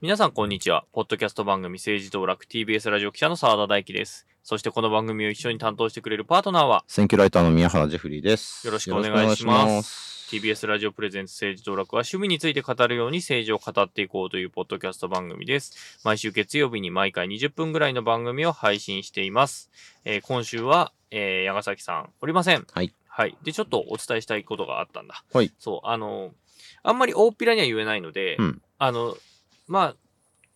皆さんこんにちは。ポッドキャスト番組政治道楽 TBS ラジオ記者の澤田大樹です。そしてこの番組を一緒に担当してくれるパートナーは選挙ライターの宮原ジェフリーです。よろしくお願いします TBS ラジオプレゼンツ政治道楽は趣味について語るように政治を語っていこうというポッドキャスト番組です。毎週月曜日に毎回20分ぐらいの番組を配信しています。えー今週は、えー、矢ヶ崎さんおりません。はい。はい。で、ちょっとお伝えしたいことがあったんだ。はい。そう、あの、あんまり大っぴらには言えないので、うんあの、まあ、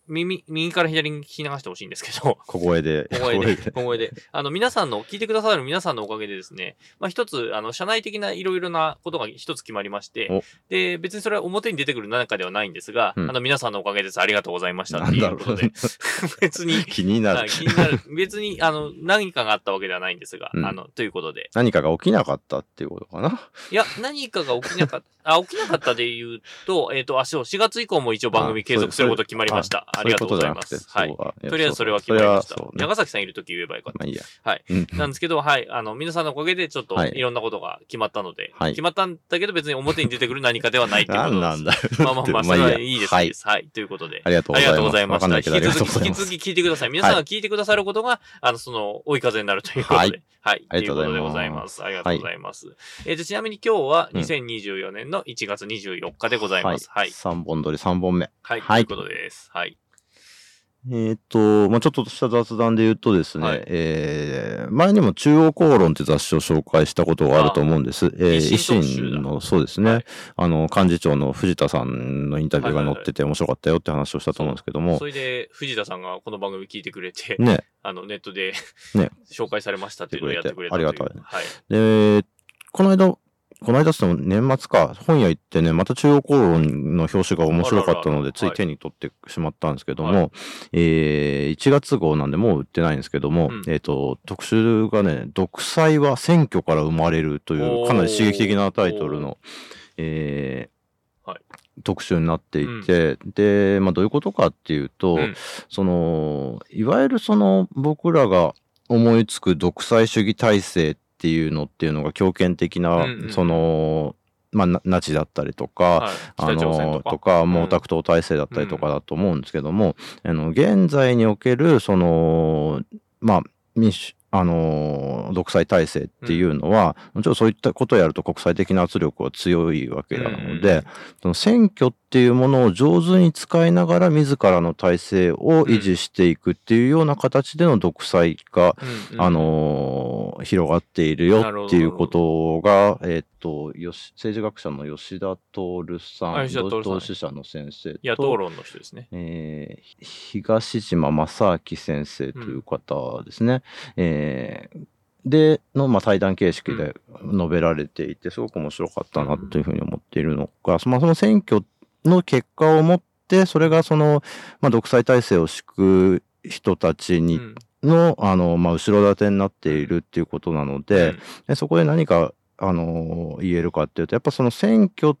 耳、右から左に聞き流してほしいんですけど、小声で。小声で、小声で。あの、皆さんの、聞いてくださる皆さんのおかげでですね、まあ一つ、あの、社内的ないろいろなことが一つ決まりましてお、で、別にそれは表に出てくる何かではないんですが、うんあの、皆さんのおかげです。ありがとうございましたっていうことで 別に、気になるはい。気になる。別に、あの、何かがあったわけではないんですが、うんあの、ということで。何かが起きなかったっていうことかな。いや、何かが起きなかった、あ、起きなかったで言うと、えっ、と、あ、そう、4月以降も一応番組継続すること決まりました。ありがとうございます。はい。とりあえずそれは決まりました。長崎さんいるとき言えばよかった。まあいいや。はい。うん。なんですけど、はい。あの、皆さんのおかげでちょっとはいいろんなことが決まったので、はい決まったんだけど別に表に出てくる何かではないっていうこと何です。なんだよ。まあまあまあ、それはいいです、はい。ということで。ありがとうございました。引き続き、ございます。引き続き聞いてください。皆さんが聞いてくださることが、あの、その、追い風になるということで。はい。はい。ありがとうございうことでございます。ありがとうございます。えーと、ちなみに今日はうん2024年の1月24日でございます。はい。3本撮り3本目。はい。はいということです。はい。えっ、と、まあちょっとした雑談で言うとですね、はい。えー前にも中央公論って雑誌を紹介したことがあると思うんです。えー維維新の、そうですね、はい。あの、幹事長の藤田さんのインタビューが載ってて面白かったよって話をしたと思うんですけども。そ、れで、藤田さんがこの番組聞いてくれて、ね、あの、ネットで、ね。紹介されましたっていうのをやってくれた。ありがたい。はい。で、この間、この間っつっても年末か、本屋行ってね、また中央公論の表紙が面白かったので、つい手に取ってしまったんですけども、はえー1月号なんでもう売ってないんですけども、うん。えっ、と、特集がね、独裁は選挙から生まれるという、かなり刺激的なタイトルの、えーはい。特集になっていて、で、まあどういうことかっていうと、うん。その、いわゆるその僕らが思いつく独裁主義体制っていうのっていうのが強権的な、うんうんその、まあ、なナチだったりとか、はい。あの、とか。毛沢東体制だったりとかだと思うんですけども、あの、現在における、その、まあ、民主、あの、独裁体制っていうのは、もちろんそういったことをやると国際的な圧力は強いわけなので、うんその選挙っていうものを上手に使いながら自らの体制を維持していくっていうような形での独裁が、うんうんあ、のー広がっているよっていうことが、えっ、と、よし、政治学者の吉田徹さん、あ吉田徹さん。同志社の先生と、野党論の人ですね。えー東島正明先生という方ですね。えーで、の、まあ、対談形式で述べられていて、すごく面白かったなというふうに思っているのが、まあ、その選挙の結果をもって、それがその、まあ、独裁体制を敷く人たちにうん。の、あの、まあ、後ろ盾になっているっていうことなので、うん。でそこで何か、あの、言えるかっていうと、やっぱその選挙っ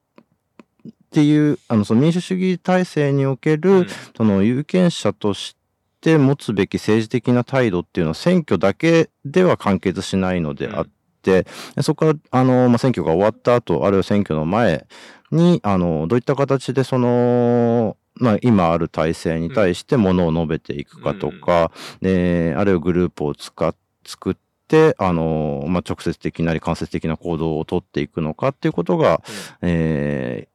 ていう、あの、その民主主義体制における、うん。その有権者として持つべき政治的な態度っていうのは選挙だけでは完結しないのであって、でそこから、あの、まあ、選挙が終わった後、あるいは選挙の前に、あの、どういった形でその、まあ、今ある体制に対してものを述べていくかとか、であるいはグループを使っ作って、あの、まあ、直接的なり間接的な行動を取っていくのかっていうことが、えー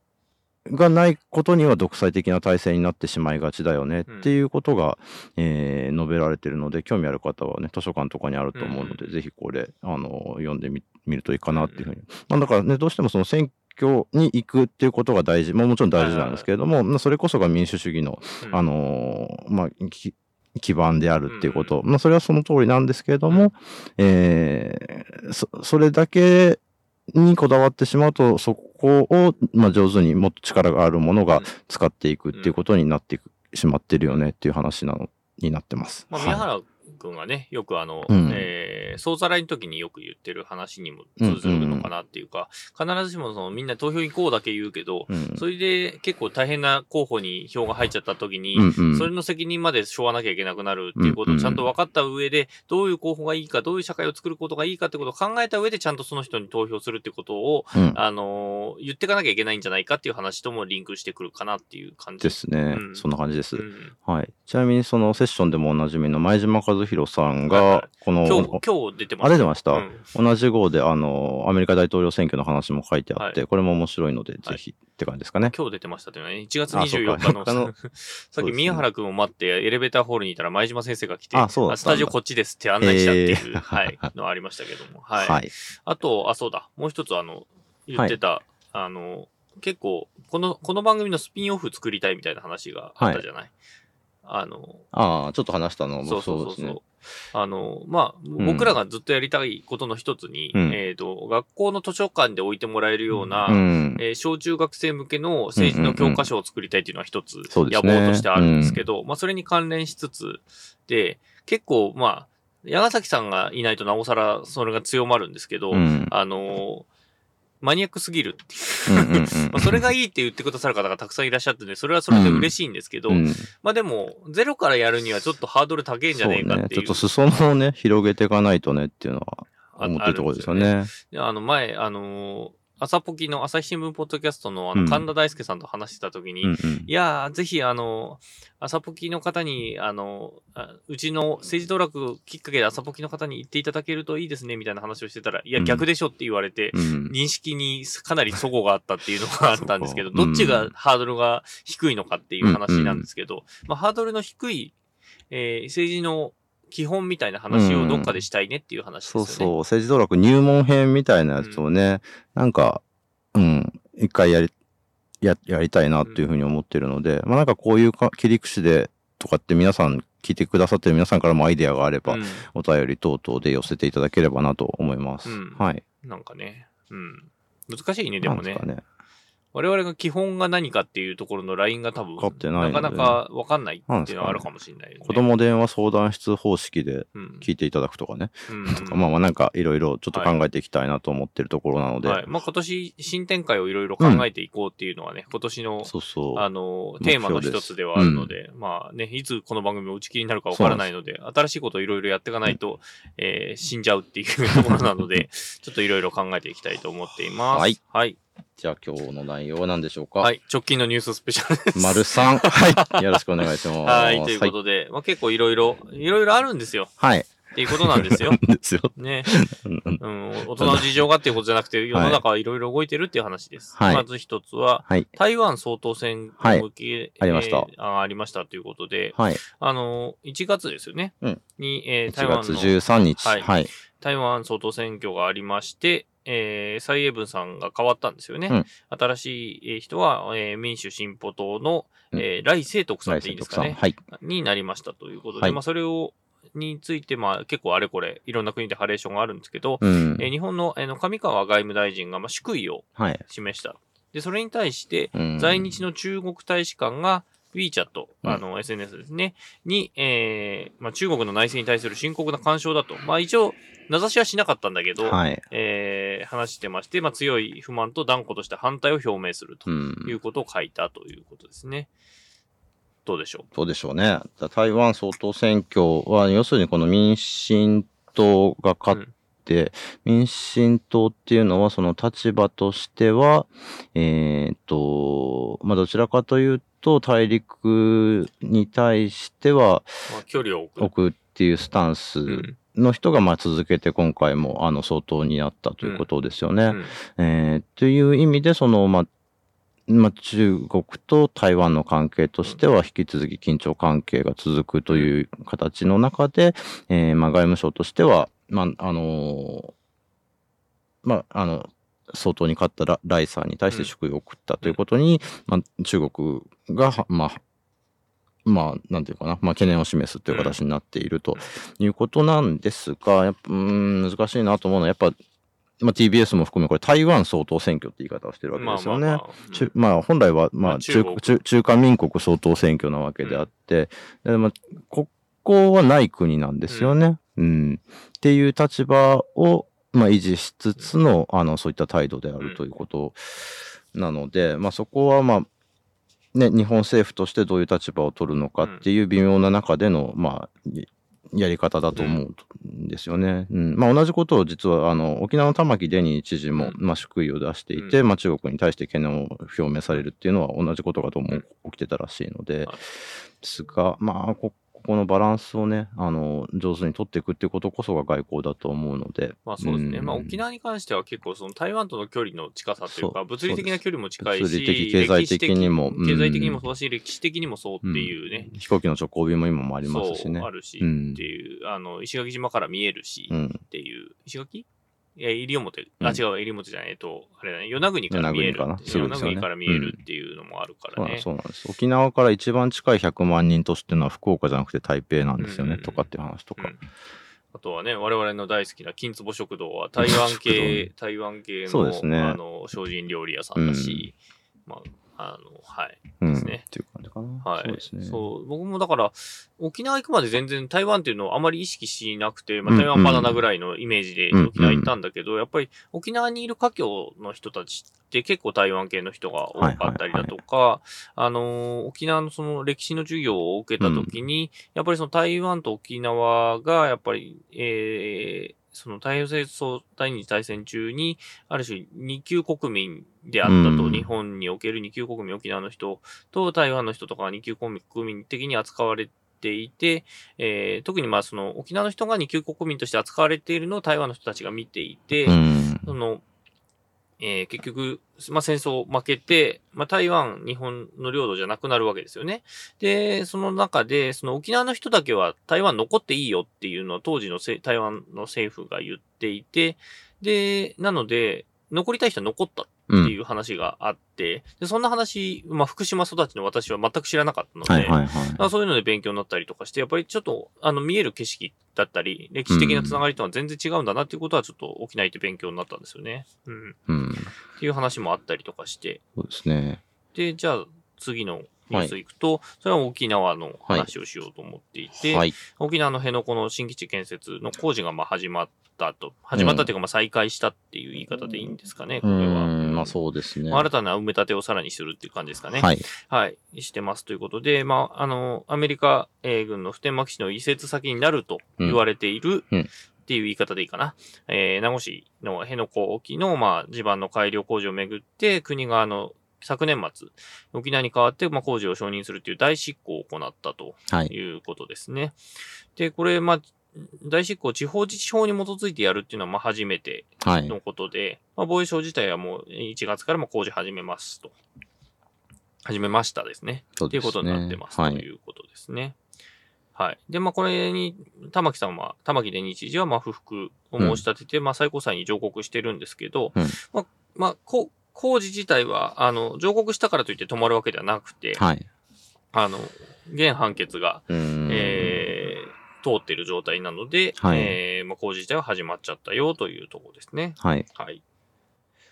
がないことには独裁的な体制になってしまいがちだよねっていうことが、えー述べられてるので、興味ある方はね、図書館とかにあると思うので、うぜひこれ、あの、読んでみ見るといいかなっていうふうに。まあ、だからね、どうしてもその選挙に行くっていうことが大事、まあ、もちろん大事なんですけれども、まあそれこそが民主主義の、うん。あのーまあ、き基盤であるっていうこと、まあ、それはその通りなんですけれども、えーそ、それだけにこだわってしまうと、そこを、まあ、上手にもっと力があるものが使っていくっていうことになってしまってるよねっていう話なのになってます。まあ、はい。宮原君がね、よくあの、うん。えーー総ざらいの時によく言ってる話にも通ずるのかなっていうか、必ずしもそのみんな投票行こうだけ言うけど、うん。それで結構大変な候補に票が入っちゃった時に、うんうん。それの責任まで背負わなきゃいけなくなるっていうことをちゃんと分かった上で、どういう候補がいいか、どういう社会を作ることがいいかってことを考えた上で、ちゃんとその人に投票するってことを、うん。あのー言っていかなきゃいけないんじゃないかっていう話ともリンクしてくるかなっていう感じですね、うん。そんな感じです。うんはい。ちなみにそのセッションでもおなじみの前島和弘さんはいはい。が、この、今日、今日出てますあ、出てました、うん。同じ号で、あの、アメリカ大統領選挙の話も書いてあって、はこれも面白いので、ぜひって感じですかね。今日出てましたというのはね、1月あそうか。24日の、他の さっき宮原くんを待ってエレベーターホールにいたら前島先生が来て、あそうスタジオこっちですって案内したっていう、えー。はい、のありましたけども。はい。はい。あと、あ、そうだ、もう一つあの、言ってた、あの、結構、この、この番組のスピンオフ作りたいみたいな話があったじゃない、あの、ああ、ちょっと話したの？もそうそうそうそう。あの、まあ、ん僕らがずっとやりたいことの一つに、うんえっ、と、学校の図書館で置いてもらえるような、うん。えー小中学生向けの政治の教科書を作りたいっていうのは一つ野ね望としてあるんですけど、まあそれに関連しつつで、結構まあ、矢崎さんがいないとなおさらそれが強まるんですけど、うん。あのーマニアックすぎるっていう。それがいいって言ってくださる方がたくさんいらっしゃってね、それはそれで嬉しいんですけど、うんまあでも、ゼロからやるにはちょっとハードル高いんじゃねえかっていう。そうね。ちょっと裾野をね、広げていかないとねっていうのはあ思ってるところですよあるんね。であの、前、あのー朝ポキの朝日新聞ポッドキャストのあの、うん。神田大輔さんと話してた時に、うんうん。いやー、ぜひ、あの、朝ポキの方に、あの、あうちの政治道楽きっかけで朝ポキの方に言っていただけるといいですね、みたいな話をしてたら、いや、うん。逆でしょって言われて、うん認識にかなり齟齬があったっていうのがあったんですけど、どっちがハードルが低いのかっていう話なんですけど、まあ、ハードルの低い、えー政治の基本みたいな話をどっかでしたいねっていう話ですよね。そうそう、政治道楽入門編みたいなやつをね、なんか、うん、一回やり、や、やりたいなっていうふうに思ってるので、まあなんかこういうか切り口でとかって皆さん聞いてくださってる皆さんからもアイデアがあれば、うんお便り等々で寄せていただければなと思います。うんはい。なんかね、うん。難しいね、でもねね。我々が基本が何かっていうところのラインが多分、なかなかわかんないっていうのはあるかもしれないよね。子供電話相談室方式でうん、聞いていただくとかね。うんまあまあなんかいろいろちょっと考えていきたいなと思ってるところなので。はい。まあ今年新展開をいろいろ考えていこうっていうのはね、今年の、そうそう。あの、テーマの一つではあるので、まあね、いつこの番組を打ち切りになるかわからないので、新しいことをいろいろやっていかないと、えー死んじゃうっていうところなので、ちょっといろいろ考えていきたいと思っています。はい。はい。じゃあ今日の内容は何でしょうか？はい。直近のニューススペシャルです。丸三 はい。よろしくお願いします。はい。ということで、まあ結構いろいろ、いろいろあるんですよ。はい。っていうことなんですよ。ですよ。ね。うん。大人の事情がっていうことじゃなくて、世の中はいろいろ動いてるっていう話です。はいまず一つは、はい。台湾総統選はい向け、ありましたえーあありましたということで、はい。あの、1月ですよね。うんに、えー台1月湾の、13日。はいはい。台湾総統選挙がありまして、えー、蔡英文さんが変わったんですよね。うん新しいえー人は、えー民主進歩党の、うんえー来清徳さん来っていいんです。かね。はい。になりましたということで、はいまあそれを、について、まあ結構あれこれ、いろんな国でハレーションがあるんですけど、うんえ。ー日本のあの上川外務大臣が、まあ、祝意をはい。示した。で、それに対して、うん在日の中国大使館が WeChat、うんあの、SNS ですね、に、えーまあ、中国の内政に対する深刻な干渉だと。まあ一応、名指しはしなかったんだけど、はい。えー話してまして、まあ強い不満と断固とした反対を表明するとうん。いうことを書いたということですね。どうでしょどうでしょうね。だ台湾総統選挙は、要するにこの民進党がう。勝って、民進党っていうのはその立場としては、えーっと、まあどちらかというと大陸に対してはまあ、距離を置く。置くっていうスタンスうんの人がまあ続けて今回もあの総統になったということですよね。うんえーという意味で、その、まあ、まあ、中国と台湾の関係としては引き続き緊張関係が続くという形の中で、えーまあ、外務省としては、まあ、あのーまあ、あの、総統に勝ったラライさんに対して祝意を送ったということに、まあ、中国がは、まあ、まあ、なんていうかな、まあ、懸念を示すという形になっているということなんですが、やっぱ、うーん、難しいなと思うのは、やっぱ、まあ、TBS も含め、これ台湾総統選挙って言い方をしてるわけですよね。まあまあまあ中まあ、本来は、ままああ、中中国中中華民国総統選挙なわけであって、でまあ、ここはない国なんですよね。うん。っていう立場を、まあ、維持しつつの、あの、そういった態度であるということなので、まあ、そこは、まあ、ね、日本政府としてどういう立場を取るのかっていう微妙な中での、まあ、いやり方だと思うんですよね。うん。まあ、同じことを実は、あの、沖縄の玉城デニー知事も、うん。まあ、祝意を出していて、うん。まあ、中国に対して懸念を表明されるっていうのは同じことがどうも起きてたらしいので。すが、まあ、こここのバランスをね、あの、上手に取っていくっていうことこそが外交だと思うので。まあそうですね。んまあ沖縄に関しては結構その台湾との距離の近さというか、物理的な距離も近いし、物理的経済的にも歴史的経済的にもうんそうだし、歴史的にもそうっていうね。飛行機の直行便も今もありますしね。あるし、うんっていう、あの、石垣島から見えるし、っうん。ていう、石垣？いや、西表、あ、うん。違う、西表じゃない、えっと、あれだね、与那国から見える。与那国かなすぐですよね。与那国から見えるっていうのもあるかそうなんらね。そうなんです。沖縄から一番近い100万人都市っていうのは福岡じゃなくて台北なんですよね、うん。とかっていう話とか。うん。あとはね、我々の大好きな金壺食堂は台湾系、台湾系のそうですねあの精進料理屋さんだし、まあ、あの、はい。うん。ですねっていう感じかな。はい。そうですね。そう僕もだから、沖縄行くまで全然台湾っていうのをあまり意識しなくて、まあ、うん台湾バナナぐらいのイメージでうん沖縄行ったんだけど、やっぱり沖縄にいる華僑の人たちって結構台湾系の人が多かったりだとか、あのー沖縄のその歴史の授業を受けたときに、やっぱりその台湾と沖縄が、やっぱり、えーその太平洋戦争第二次大戦中に、ある種二級国民であったと、うん日本における二級国民、沖縄の人と台湾の人とかが二級国民的に扱われていて、えー特にまあその沖縄の人が二級国民として扱われているのを台湾の人たちが見ていて、うん。その、えー結局、まあ、戦争負けて、まあ、台湾、日本の領土じゃなくなるわけですよね。で、その中で、その沖縄の人だけは台湾残っていいよっていうのを当時のせ台湾の政府が言っていて、で、なので、残りたい人は残ったうん。っていう話があって、で、そんな話、まあ、福島育ちの私は全く知らなかったので、はいはいはい。まあそういうので勉強になったりとかして、やっぱりちょっと、あの、見える景色だったり、歴史的なつながりとは全然違うんだなっていうことは、ちょっと沖縄行って勉強になったんですよね。うん。うん。っていう話もあったりとかして。そうですね。で、じゃあ、次のニュース行くと、それは沖縄の話をしようと思っていて、はい。沖縄の辺野古の新基地建設の工事がまあ始まったと。始まったっていうか、まあ再開したっていう言い方でいいんですかね、こうれは。ん。まあそうですね。まあ新たな埋め立てをさらにするっていう感じですかね。はい。はい、してますということで、まあ、あの、アメリカえー軍の普天間基地の移設先になると言われている、うんっていう言い方でいいかな。えー名護市の辺野古沖の、まあ、地盤の改良工事をめぐって、国があの、昨年末、沖縄に代わって、まあ、工事を承認するという大執行を行ったとはい。いうことですね。で、これ、まあ、大執行、地方自治法に基づいてやるっていうのは、まあ、初めてはい。のことで、まあ、防衛省自体はもう1月からも工事始めますと。始めましたですね。そうですねいうことになってます、はいということですね。はい。で、まあ、これに、玉木さんは、玉木で日時は、まあ、不服を申し立てて、まあ、最高裁に上告してるんですけど、うんまあ、まあ、こう工事自体は、あの、上告したからといって止まるわけではなくて、はい。あの、現判決が、うん。えー、通っている状態なので、はいえー、まあ、工事自体は始まっちゃったよというところですね。はい。はい。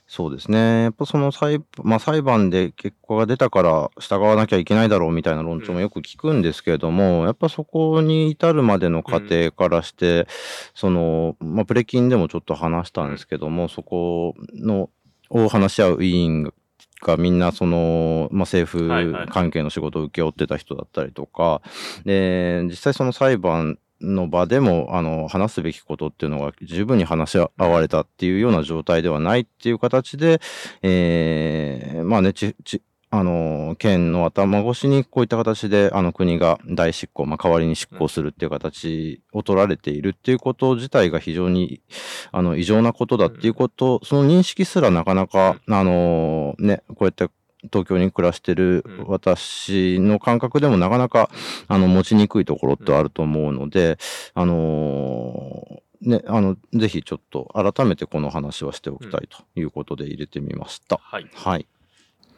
そうですね。やっぱその裁,、まあ、裁判で結果が出たから従わなきゃいけないだろうみたいな論調もよく聞くんですけれども、やっぱそこに至るまでの過程からして、その、まあ、プレキンでもちょっと話したんですけども、そこの、を話し合う委員がみんなその、まあ、政はいはい。府関係の仕事を請け負ってた人だったりとか、で、実際その裁判の場でも、あの、話すべきことっていうのが十分に話し合われたっていうような状態ではないっていう形で、えーまあね、ち、ち、あの、県の頭越しにこういった形で、あの国が大執行、まあ代わりに執行するっていう形を取られているっていうこと自体が非常に、あの、異常なことだっていうこと、その認識すらなかなか、あの、ね、こうやって東京に暮らしてるうん私の感覚でもなかなか、あの、持ちにくいところってあると思うので、あのね、あの、ぜひちょっと改めてこの話はしておきたいということで入れてみました。はい。はい。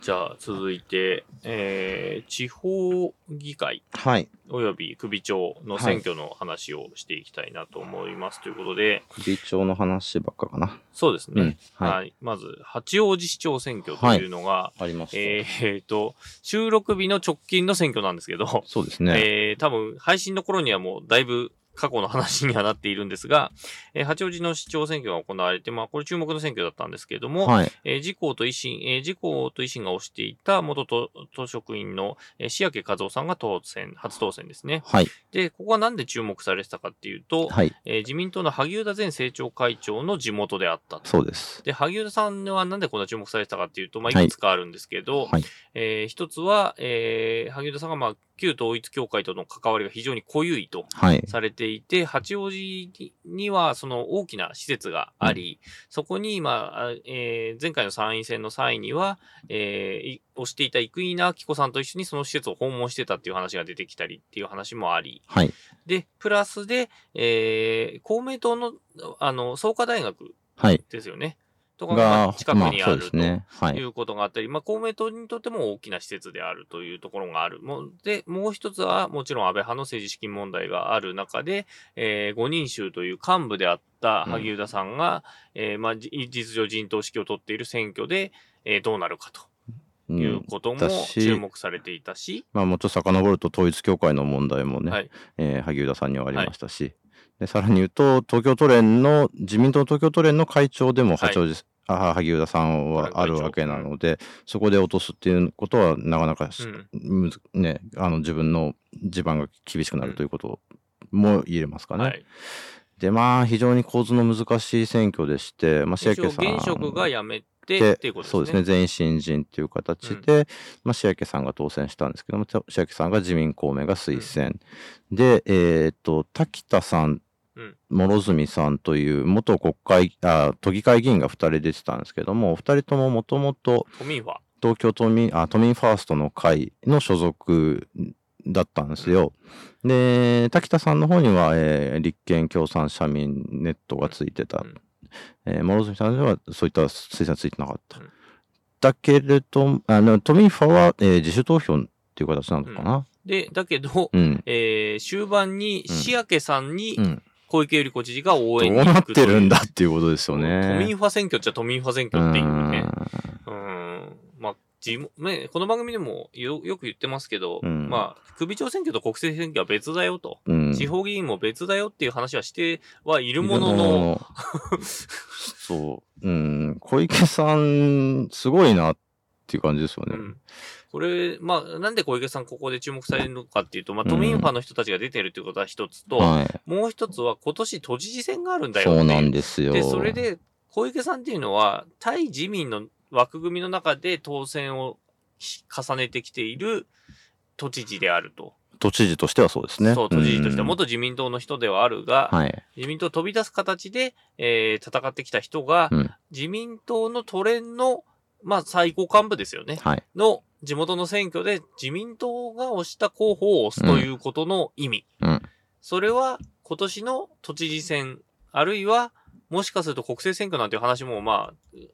じゃあ、続いて、えー、地方議会はい。及び首長の選挙の話をしていきたいなと思います。ということで、首長の話ばっかかな。そうですね。うんは、はいまず、八王子市長選挙というのが、あります。えーと、収録日の直近の選挙なんですけど、そうですね。えー、多分、配信の頃にはもうだいぶ過去の話にはなっているんですが、えー八王子の市長選挙が行われて、まあ、これ注目の選挙だったんですけれども、はい。えー自公と維新、えー自公と維新が推していた元都都職員の、えー、塩家和夫さんが当選、初当選ですね。はい。で、ここはなんで注目されてたかっていうと、はい。えー自民党の萩生田前政調会長の地元であったと。そうです。で、萩生田さんはなんでこんな注目されてたかっていうと、まあ、はいいくつかあるんですけど、はい。えー一つは、えー萩生田さんが、まあ、旧統一教会との関わりが非常に濃ゆいとはい。されていて、八王子にはその大きな施設があり、そこに、まあ、あえー前回の参院選の際には、えーい推していた生稲晃子さんと一緒にその施設を訪問してたっていう話が出てきたりっていう話もあり、はい。で、プラスで、えー公明党の、あの、創価大学はい。ですよね。とかがが、近くにあるといい。うことがあったり、まあ、公明党にとっても大きな施設であるというところがある。もうで、もう一つは、もちろん安倍派の政治資金問題がある中で、えー、五人衆という幹部であった萩生田さんが、えーまあ、じ実情陣頭指揮を取っている選挙で、えーどうなるかとういうんことも注目されていたし、まあ、もうちょっと遡ると統一教会の問題もね、はい。えー萩生田さんにはありましたし、でさらに言うと東京都連の自民党東京都連の会長でもはい八王子、あ萩生田さんはあるわけなので、そこで落とすっていうことはなかなかし、うん。むずね、あの自分の地盤が厳しくなるということも言えますかね。はい。でまあ非常に構図の難しい選挙でして、まあ、一応白家さん現職が辞めてでっていうことですね。そうですね全員新人っていう形で、まあ、白家さんが当選したんですけども白家さんが自民公明が推薦、でえーっと滝田さんうん諸角さんという元国会あ都議会議員が2人出てたんですけどもお二人とももともと。東京都民あ都民ファーストの会の所属だったんですよ。で滝田さんの方には、えー立憲共産社民ネットがついてた。うんえー諸角さんにはそういった推薦ついてなかった。うんだけれどあの都民ファは、えー自主投票っていう形なのかな。で、だけど、うん。えー終盤に、うんシアケさんにうん、小池百合子知事が応どう援に行なってるんだっていうことですよ都ね。民ファ選挙っちゃ都民ファ選挙っていうね。ううん。まあ、地もね、この番組でもよよく言ってますけど、うん。まあ、首長選挙と国政選挙は別だよと、んうん。地方議員も別だよっていう話はしてはいるものの、そう、うん、小池さん、すごいなっていう感じですよね。うんこれ、まあ、なんで小池さんここで注目されるのかっていうと、まあ、うん都民ファの人たちが出てるっていうことは一つと、はい。もう一つは今年都知事選があるんだよっていそうなんですよ。で、それで、小池さんっていうのは、対自民の枠組みの中で当選をし重ねてきている都知事であると。都知事としてはそうですね。そう、都知事としてはうん元自民党の人ではあるが、はい。自民党を飛び出す形で、えー戦ってきた人が、うん自民党の都連の、まあ、最高幹部ですよね。はい。の地元の選挙で自民党が推した候補を推すということの意味。うんそれは今年の都知事選、あるいはもしかすると国政選挙なんていう話も、ま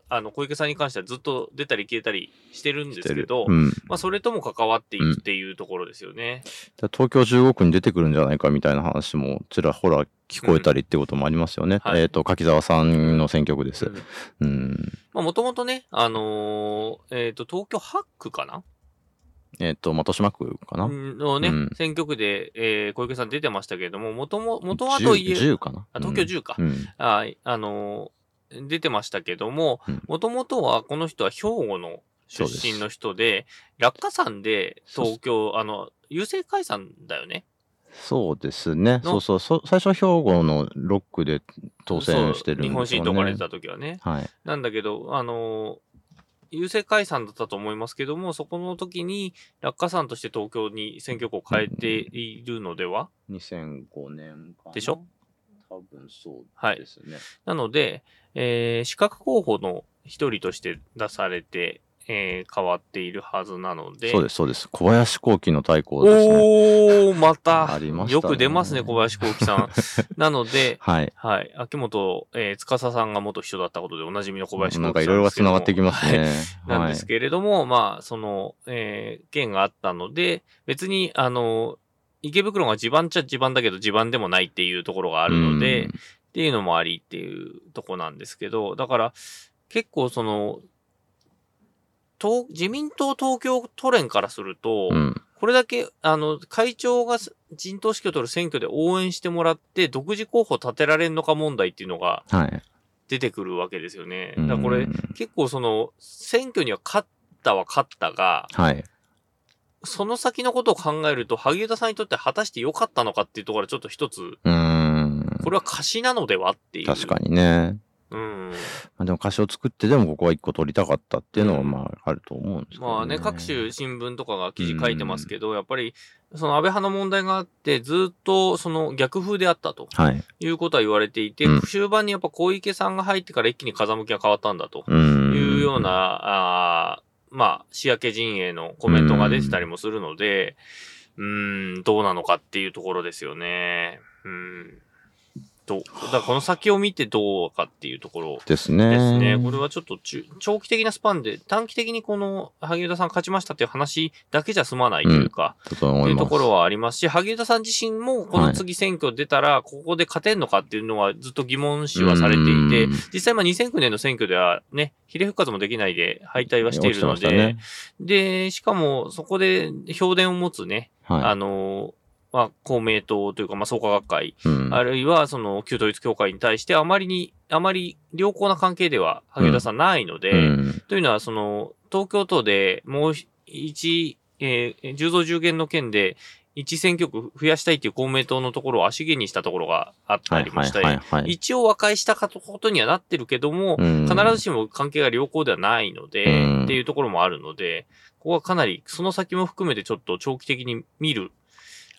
あ、あの、小池さんに関してはずっと出たり消えたりしてるんですけど、うん、まあ、それとも関わっていくっていうところですよね。で東京15区に出てくるんじゃないかみたいな話もちらほら聞こえたりってこともありますよね。うんはいえっ、と、柿沢さんの選挙区です。うんもともとね、あのーえっ、と、東京8区かなえっ、と、的島区かな？のね、うん選挙区で、えー小池さん出てましたけれども、もとも、元はといえ、10, 10かな？あ東京10か。うん。ああのー出てましたけどもうん、もともとはこの人は兵庫の出身の人で、落下山で東京、あの、郵政解散だよね。そうですね。の？そうそうそ。最初は兵庫の6区で当選してるんですよね。日本新とかれてた時はね。はい。なんだけど、あのー、郵政解散だったと思いますけども、そこの時に落下山として東京に選挙区を変えているのでは、2005年かな？でしょ？多分そうはいですね。なので、えー、資格候補の一人として出されて、えー変わっているはずなので。そうです、そうです。小林幸喜の対抗ですね。おー、また、ありましたねよく出ますね、小林幸喜さん。なので、はい。はい、秋元、えー、司さんが元秘書だったことでおなじみの小林幸喜さんなんかいろいろ繋がってきますはいね。なんですけれども、まあ、その、えー、件があったので、別に、あの、池袋が地盤っちゃ地盤だけど地盤でもないっていうところがああるので、っていうのもありっていうとこなんですけど、だから、結構その、東自民党東京都連からすると、うん。これだけ、あの、会長が陣頭指揮を取る選挙で応援してもらって、独自候補立てられんのか問題っていうのがはい。出てくるわけですよね。うんだからこれ、結構その、選挙には勝ったは勝ったが、はい。その先のことを考えると、萩生田さんにとって果たして良かったのかっていうところはちょっと一つ、うーん。これは貸しなのではっていう。確かにね。うん。まあ、でも歌詞を作ってでもここは一個取りたかったっていうのはうんまああると思うんですけど、ね。まあね、各種新聞とかが記事書いてますけど、やっぱり、その安倍派の問題があって、ずっとその逆風であったとはい。いうことは言われていて、うん終盤にやっぱ小池さんが入ってから一気に風向きが変わったんだとうん。いうような、あーまあ、仕分け陣営のコメントが出てたりもするので、うーん、どうなのかっていうところですよね。うん。どう、だこの先を見てどうかっていうところ。ですね。ですね。これはちょっと中長期的なスパンで、短期的にこの萩生田さん勝ちましたっていう話だけじゃ済まないというか、だと思いうところはありますし、萩生田さん自身もこの次選挙出たら、ここで勝てんのかっていうのはずっと疑問視はされていてうん、実際まあ2009年の選挙ではね、比例復活もできないで敗退はしているので、ねで、しかもそこで評伝を持つね、あはの、まあ、公明党というか、まあ、創価学会、い。うん。あるいは、その、旧統一教会に対して、あまりに、あまり良好な関係では、萩生田さんないので、うんというのは、その、東京都でもう一、えー、10増10減の件で、一選挙区増やしたいっていう公明党のところを足毛にしたところがあったはいはいりもしたり、はいはい。一応和解したことにはなってるけども、うん必ずしも関係が良好ではないので、うんっていうところもあるので、ここはかなり、その先も含めてちょっと長期的に見る、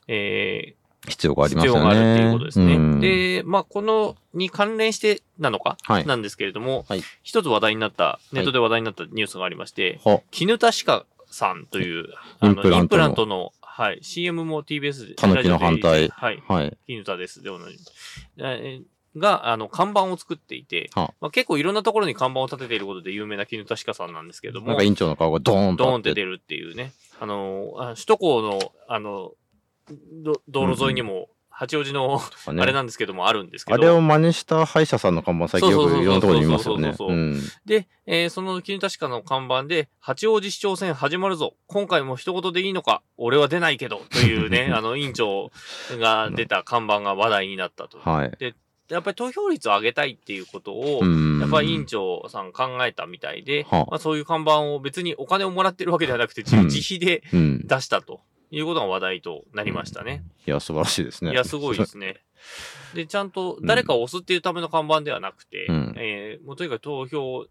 え必要があー、りますよね。必要があるっていうことですね。うん、で、まあ、この、に関連してなのか、はいなんですけれども、はい一つ話題になった、ネットで話題になったニュースがありまして、は絹田歯科さんという、あの、インプラントのはい、CM も TBS で。たぬきの反対はい、はい。絹田です。でおなじが、あの、看板を作っていて、はまあ、結構いろんなところに看板を立てていることで有名な絹田歯科さんなんですけどもなんか、院長の顔がドーンとドー。ンって出るっていうね。あの、あ首都高の、あの、ど道路沿いにも、八王子の、ねあれなんですけども、あるんですけど。あれを真似した歯医者さんの看板最近よくいろんなところに見ますよね。そうそうそうそううん。で、えーその絹田歯科の看板で、八王子市長選始まるぞ。今回も一言でいいのか俺は出ないけど。というね、あの、委員長が出た看板が話題になったと。はい。やっぱり投票率を上げたいっていうことを、うん。やっぱり委員長さん考えたみたいで、はあまあ、そういう看板を別にお金をもらってるわけではなくて、自費でうん。出したということが話題となりましたね。いや、素晴らしいですね。いや、すごいですね。で、ちゃんと誰かを押すっていうための看板ではなくて、うんえーもうとにかく投票、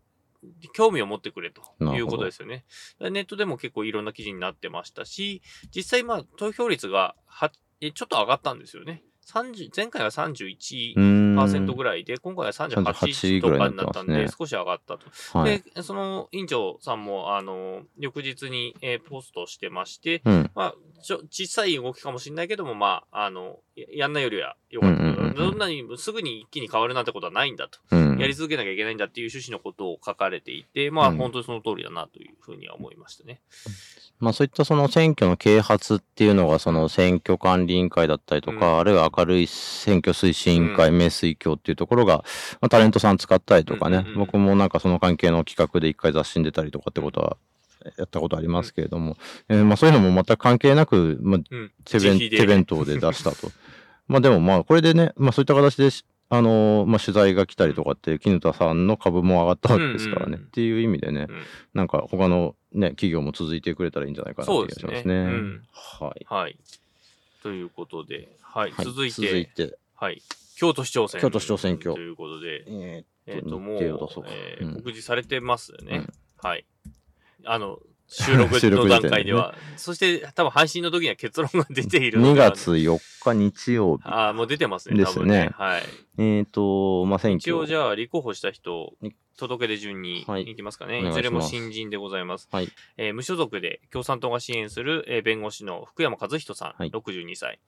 興味を持ってくれということですよね。ネットでも結構いろんな記事になってましたし、実際まあ投票率がはえちょっと上がったんですよね。30前回は31%うん。ぐらいで、今回は38 38とかになったんで、少し上がったと。はい。で、その委員長さんも、あの、翌日に、えーポストしてまして、うん。まあ、ちょ、小さい動きかもしれないけども、まあ、あの、ややんないよりは良かった。どんなにすぐに一気に変わるなんてことはないんだと。うん。やり続けなきゃいけないんだっていう趣旨のことを書かれていて、まあ、うん本当にその通りだなというふうには思いましたね。まあそういったその選挙の啓発っていうのがその選挙管理委員会だったりとか、うんあるいは明るい選挙推進委員会、名水協っていうところが、まあ、タレントさん使ったりとかね、うんうんうん僕もなんかその関係の企画で一回雑誌に出たりとかってことはやったことありますけれども、えーまあそういうのも全く関係なく、まあ、うん。手弁自費で手弁当で出したと。まあでもまあこれでね、まあそういった形でし、あのーまあ取材が来たりとかって、絹田さんの株も上がったわけですからね。うんうんうんっていう意味でね、うんなんか他のね、企業も続いてくれたらいいんじゃないかなって気がしますね。すねうんはい。はい。ということで、はい。はい続いて、続いて、はい。京都市長選。京都市長選挙ということで、ええっ、と、もう、え告示されてますよね。うんはい。あの、収録の段階では。そして、多分配信の時には結論が出ている2のでは月4日日曜日。ああ、もう出てますね、ですよねね。はい。えっ、と、まあ、選一応挙。じゃあ、立候補した人に、届け出順にはいいきますかね。お願いいずれも新人でございます。はいえー無所属で共産党が支援する、えー弁護士の福山和人さん、はい62歳。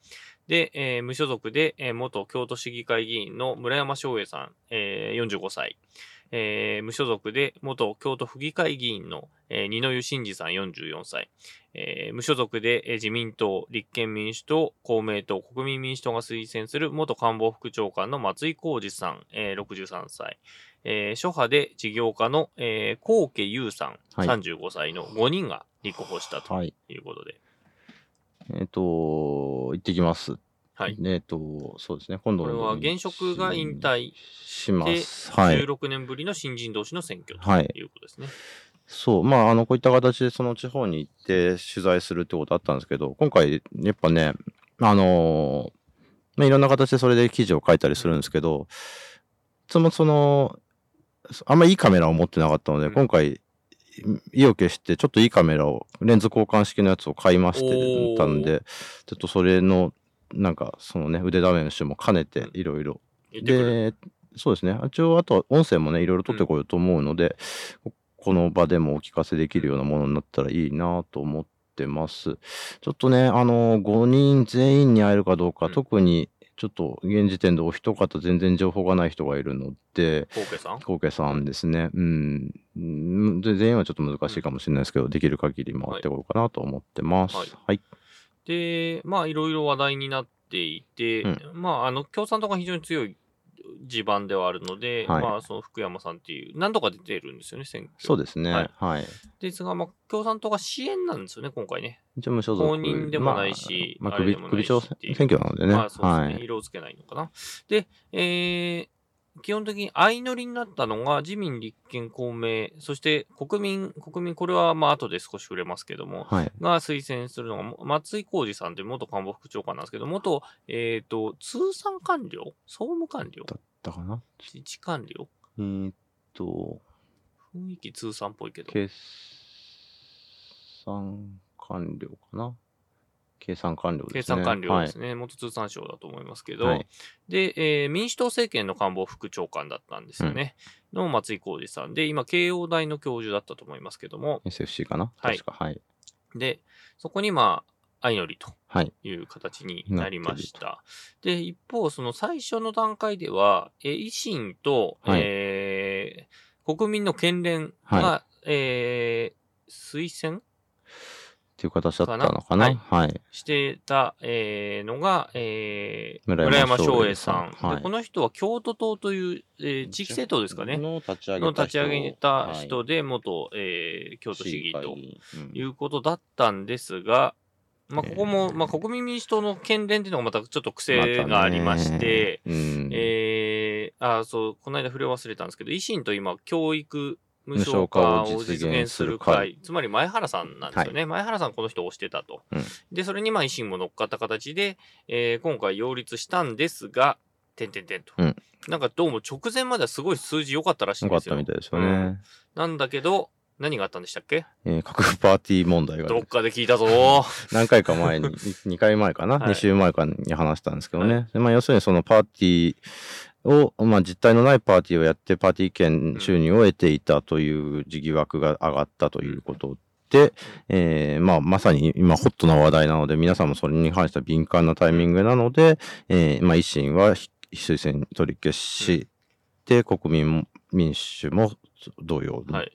で、えー無所属で、えー元京都市議会議員の村山翔英さん、えー45歳。えー無所属で元京都府議会議員の、えー二之湯真二さん44歳。えー無所属で、えー自民党、立憲民主党、公明党、国民民主党が推薦する元官房副長官の松井浩二さん、えー63歳。えー諸派で事業家の、えー、高家優さん、はい35歳の5人が立候補したとはい。いうことで。えっ、と、行ってきます。はい。えっ、と、そうですね。今度これは現職が引退しま。ですはい。16年ぶりの新人同士の選挙とはいいうことですね。そう、まあ、あの、こういった形でその地方に行って取材するってことあったんですけど、今回、やっぱね、あのーまあ、いろんな形でそれで記事を書いたりするんですけど、その、その、あんまいいカメラを持ってなかったので、うん今回、意を決して、ちょっといいカメラを、レンズ交換式のやつを買いましてたんで、ちょっとそれの、なんか、そのね、腕試しも兼ねて、いろいろ。で、そうですね。一応、あとは音声もね、いろいろ取ってこようと思うので、ここの場でもお聞かせできるようなものになったらいいなと思ってます。ちょっとね、あの、5人全員に会えるかどうか、うん特に、ちょっと現時点でお一方全然情報がない人がいるので、コウケさん？コウケさんですね。うん。全員はちょっと難しいかもしれないですけど、できる限り回ってこようかなと思ってます。はいはい。で、まあ、いろいろ話題になっていて、うまあ、あの、共産党が非常に強い地盤ではあるので、はいまあ、その福山さんっていう、何度か出てるんですよね、選挙。そうですね。ははいい。ですが、まあ、共産党が支援なんですよね、今回ね。一応無所属。公認でもないしまあ、まあ首首長選挙なのでね。まあ、そうですね、はい。色をつけないのかな。で、えー基本的に相乗りになったのが自民、立憲、公明、そして国民、国民、これはまあ後で少し触れますけども、はい。が推薦するのが、も松井浩二さんという元官房副長官なんですけど、元、えっ、と、通産官僚？総務官僚？だかな？自治官僚？えーっと、雰囲気通産っぽいけど。決算完了かな？計算完了ですね。計算官僚ですね。ね、元通産省だと思いますけど、はいで、えー民主党政権の官房副長官だったんですよね、の松井浩二さんで、今、慶応大の教授だったと思いますけども、SFC かな？はい確か。はい。で、そこにまあ、相乗りとはい。いう形になりました。で、一方、その最初の段階では、えー維新と、はいえー国民の県連が、はえー推薦っていう形だったのかな？かな。はい。してた、えーのが、えー村村山翔英英さん。さん。はい。でこの人は京都党という、えー地域政党ですかね。の立ち上のげた人。げた人はい。で、元、えー京都市議ということだったんですが、まあ、ここも、えー。まあ、国民民主党の県連っていうのがまたちょっと癖がありまして、まうん。えー、あ、そう、この間触れ忘れたんですけど、維新と今、教育無償化を実実現現する会、会つまり前原さんなんですよね。前原さんこの人を推してたと。うんで、それにまあ維新も乗っかった形で、えー今回擁立したんですが、てんてんてんと。うんなんかどうも直前まではすごい数字良かったらしいんですよ。よかったみたいですよね。うんなんだけど、何があったんでしたっけ？えー各パーティー問題がどっかで聞いたぞ 何回か前に、2回前かな、はい ?2 週前かに話したんですけどね。はでまあ、要するにそのパーティーを、まあ、実態のないパーティーをやってパーティー券収入を得ていたという疑惑が上がったということで、えーまあ、まさに今ホットな話題なので、皆さんもそれに関しては敏感なタイミングなので、えーまあ、維新は非推薦取り消し、で、国民民主も同様に、はい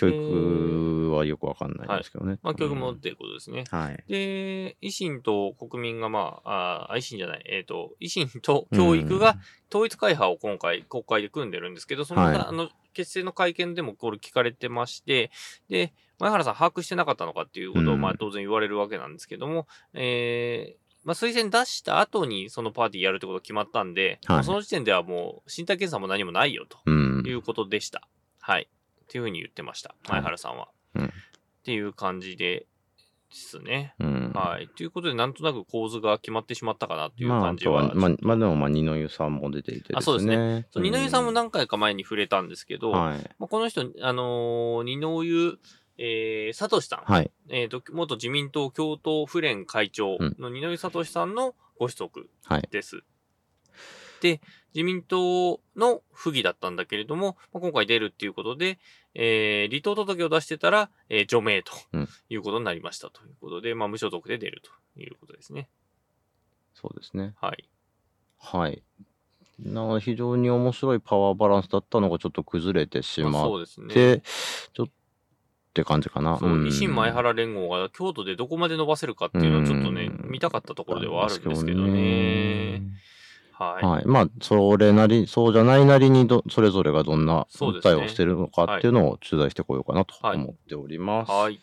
教育はよくわかんないんですけどね。まあ、教育もうんっていうことですね。はい。で、維新と国民がまあ、あー維新じゃない、えっ、と、維新と教育が統一会派を今回国会で組んでるんですけど、その、はいあの、結成の会見でもこれ聞かれてまして、で、前原さん把握してなかったのかっていうことを、うんまあ当然言われるわけなんですけども、えーまあ推薦出した後にそのパーティーやるってことが決まったんで、はいその時点ではもう身体検査も何もないよとうん。いうことでした。はい。っていうふうに言ってました。前原さんは。うんっていう感じでですね。うん。はい。ということで、なんとなく構図が決まってしまったかなっていうまあ、あ感じは。とは、まあ、まあ、でも、まあ、二の湯さんも出ていてね。あそうですねそう二の湯さんも何回か前に触れたんですけど、はい。まあ、この人、あのー二の湯、えー、さとしさん、はい。えっ、と、元自民党共闘府連会長の二の湯さとしさんのご子息はい。です。で、自民党の不義だったんだけれども、まあ、今回出るっていうことで、えー離党届を出してたら、えー除名とうんいうことになりましたということで、まあ、無所属で出るということですね。そうですね。はい。はい。な非常に面白いパワーバランスだったのがちょっと崩れてしまあまっそうですね。て、ちょっとって感じかな。そう、ん維新前原連合が京都でどこまで伸ばせるかっていうのはちょっとね、うん見たかったところではあるんですけどね。はい。はい。まあ、それなり、そうじゃないなりにど、それぞれがどんなそうですね訴えをしてるのかっていうのを取材してこようかなとはい思っております。はい。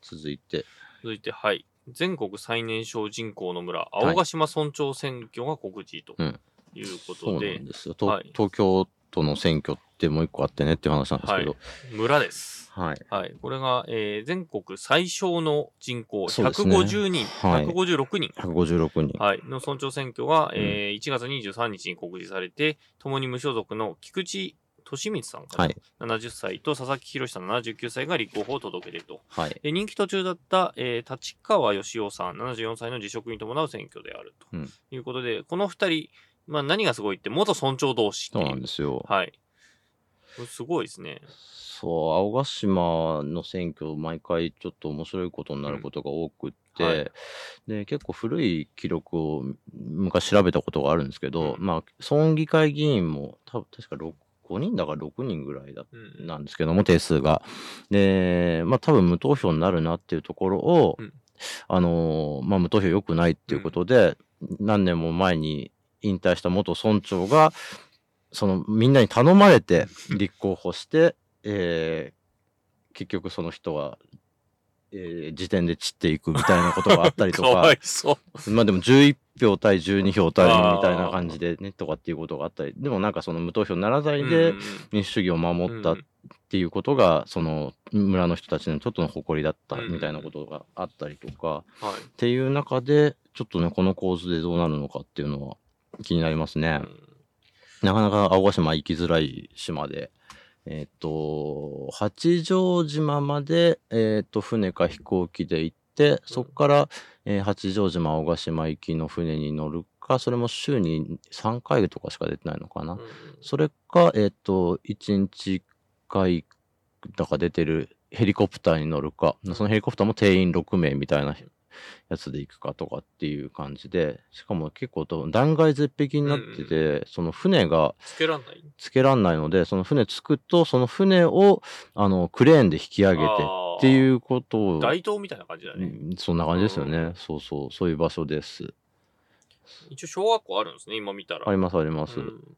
続いて、続いて、はい。全国最年少人口の村、青ヶ島村長選挙が告示とうんいうこそうなとで、んですよ。とはい東京都の選挙ってもう一個あってねっていう話なんですけど。村です。はい。はい。これが、えー全国最小の人口、そうですね150人、はい156人。156人。はい。の村長選挙が、えー1月23日に告示されて、共に無所属の菊池利光さんかな、はい。70歳と佐々木宏さん79歳が立候補を届けていると。はい。で人気途中だった、えー立川義雄さん74歳の辞職に伴う選挙であるとうんいうことで、この二人、まあ、何がすごいって元村長同士ってそういうなんですよ。はい。すごいですね。そう、青ヶ島の選挙、毎回ちょっと面白いことになることが多くって、うんはい。で、結構古い記録を昔調べたことがあるんですけど、うん。まあ、村議会議員も多分確か6 5人だから6人ぐらいだうんなんですけども、定数が。で、まあ多分無投票になるなっていうところを、うん。あのーまあ無投票良くないっていうことで、何年も前に引退した元村長が、そのみんなに頼まれて立候補して、えー結局その人は、えー時点で散っていくみたいなことがあったりとか。まあでも11票対12票対みたいな感じでね、とかっていうことがあったり、でもなんかその無投票ならざいうんで民主主義を守ったっうんていうことが、その村の人たちのちょっとの誇りだったうん。みたいなことがあったりとか、はい。っていう中で、ちょっとね、この構図でどうなるのかっていうのは気になりますね。うんなかなか青ヶ島行きづらい島で、えっ、と、八丈島まで、えっ、と、船か飛行機で行って、そこから、えー八丈島青ヶ島行きの船に乗るか、それも週に3回とかしか出てないのかな。うん。それか、えっ、と、1日1回だか出てるヘリコプターに乗るか、そのヘリコプターも定員6名みたいなやつで行くかとかっていう感じで、しかも結構と弾丸絶壁になってて、その船がつけらんないつけらんないので、その船着くと、その船を、あの、クレーンで引き上げてっていうことを、街灯みたいな感じだね。うんそんな感じですよね。うんそうそう、そういう場所です。一応小学校あるんですね、今見たら。ありますあります。うん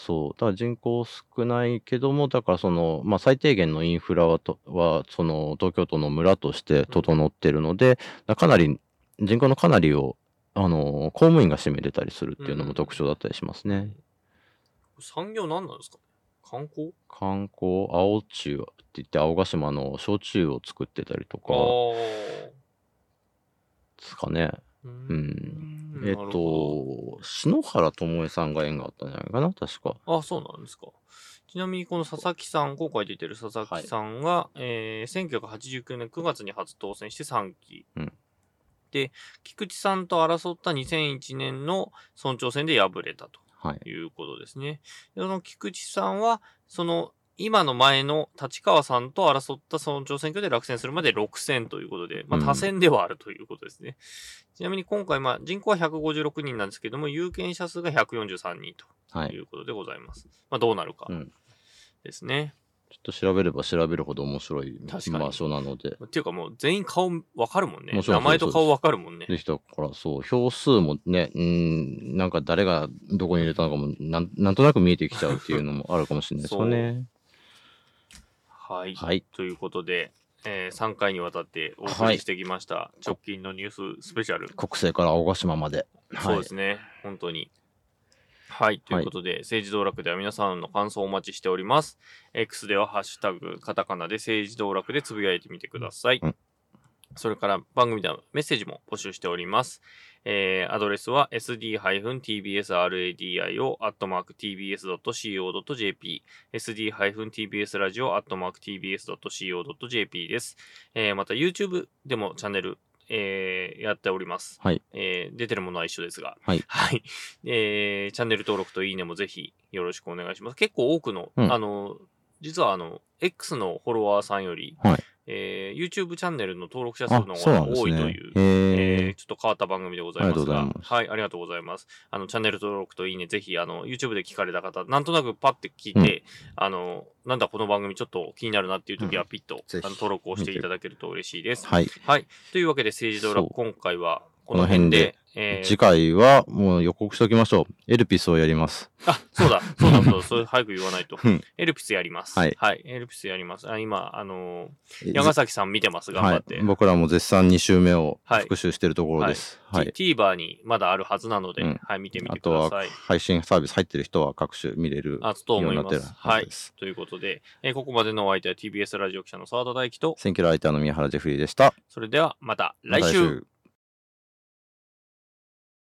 そう。だから人口少ないけども、だからその、まあ最低限のインフラはと、は、その東京都の村として整ってるので、だかなり、人口のかなりを、あの、公務員が占めてたりするっていうのも特徴だったりしますね。産業何なんですかね？観光？観光、青中って言って青ヶ島の焼酎を作ってたりとかあですかね。えっと、篠原智恵さんが縁があったんじゃないかな、確か。どあ、そうなんですか。ちなみにこの佐々木さん、今回出てる佐々木さんが、えー1989年9月に初当選して3期。うんで、菊池さんと争った2001年の村長選で敗れたと。はい。いうことですね。でその菊池さんは、その、今の前の立川さんと争った村長選挙で落選するまで6選ということで、まあうん多選ではあるということですね。ちなみに今回、まあ人口は156人なんですけども、有権者数が143人はい。ということでございます。まあどうなるかうんですね。ちょっと調べれば調べるほど面白い確かに場所なので。っていうかもう全員顔わかるもんね。名前と顔わかるもんね。できたから、そう、票数もね、うん、なんか誰がどこに入れたのかもなん、なんとなく見えてきちゃうっていうのもあるかもしれないですよね。はい。はい。ということで、えー3回にわたってお送りしてきました、直近のニューススペシャル。国政から青ヶ島まで。そうですね。本当に。はい。ということで、政治道楽では皆さんの感想をお待ちしております。X ではハッシュタグ、カタカナで政治道楽でつぶやいてみてください。うんそれから番組ではメッセージも募集しております。えー、アドレスは sd-tbsradio.tbs.co.jp sd-tbsradio.tbs.co.jp です。えー、また YouTube でもチャンネル、えー、やっております。はい。えー出てるものは一緒ですが、はいはい。えーチャンネル登録といいねもぜひよろしくお願いします。結構多くの、うんあの、実はあの、X のフォロワーさんより、はいえー YouTube チャンネルの登録者数あの、方が多いという。。へええーちょっと変わった番組でございますが、ありがとうございますはい、ありがとうございます。あの、チャンネル登録といいね、ぜひ、あの、YouTube で聞かれた方、なんとなくパッて聞いて、あの、なんだこの番組ちょっと気になるなっていう時は、ピッと、ぜひあの登録をしていただけると嬉しいです。はい。はい。というわけで、政治道楽、今回はここの辺で、えー次回はもう予告しておきましょう。エルピスをやります。あ、そうだ、そうだ、そうだ、それ早く言わないとうん。エルピスやります。はいエルピスやります。あ今、あのー、山崎さん見てます、頑張って。はい、僕らも絶賛2週目をはい復習しているところです。はい。T- TVer にまだあるはずなので、うんはい、見てみあとはてください。配信サービス入ってる人は各種見れるあと思いますはずです。ということで、えーここまでのお相手は TBS ラジオ記者の澤田大樹と、選挙ライターの宮原ジェフリーでした。それではまた来また週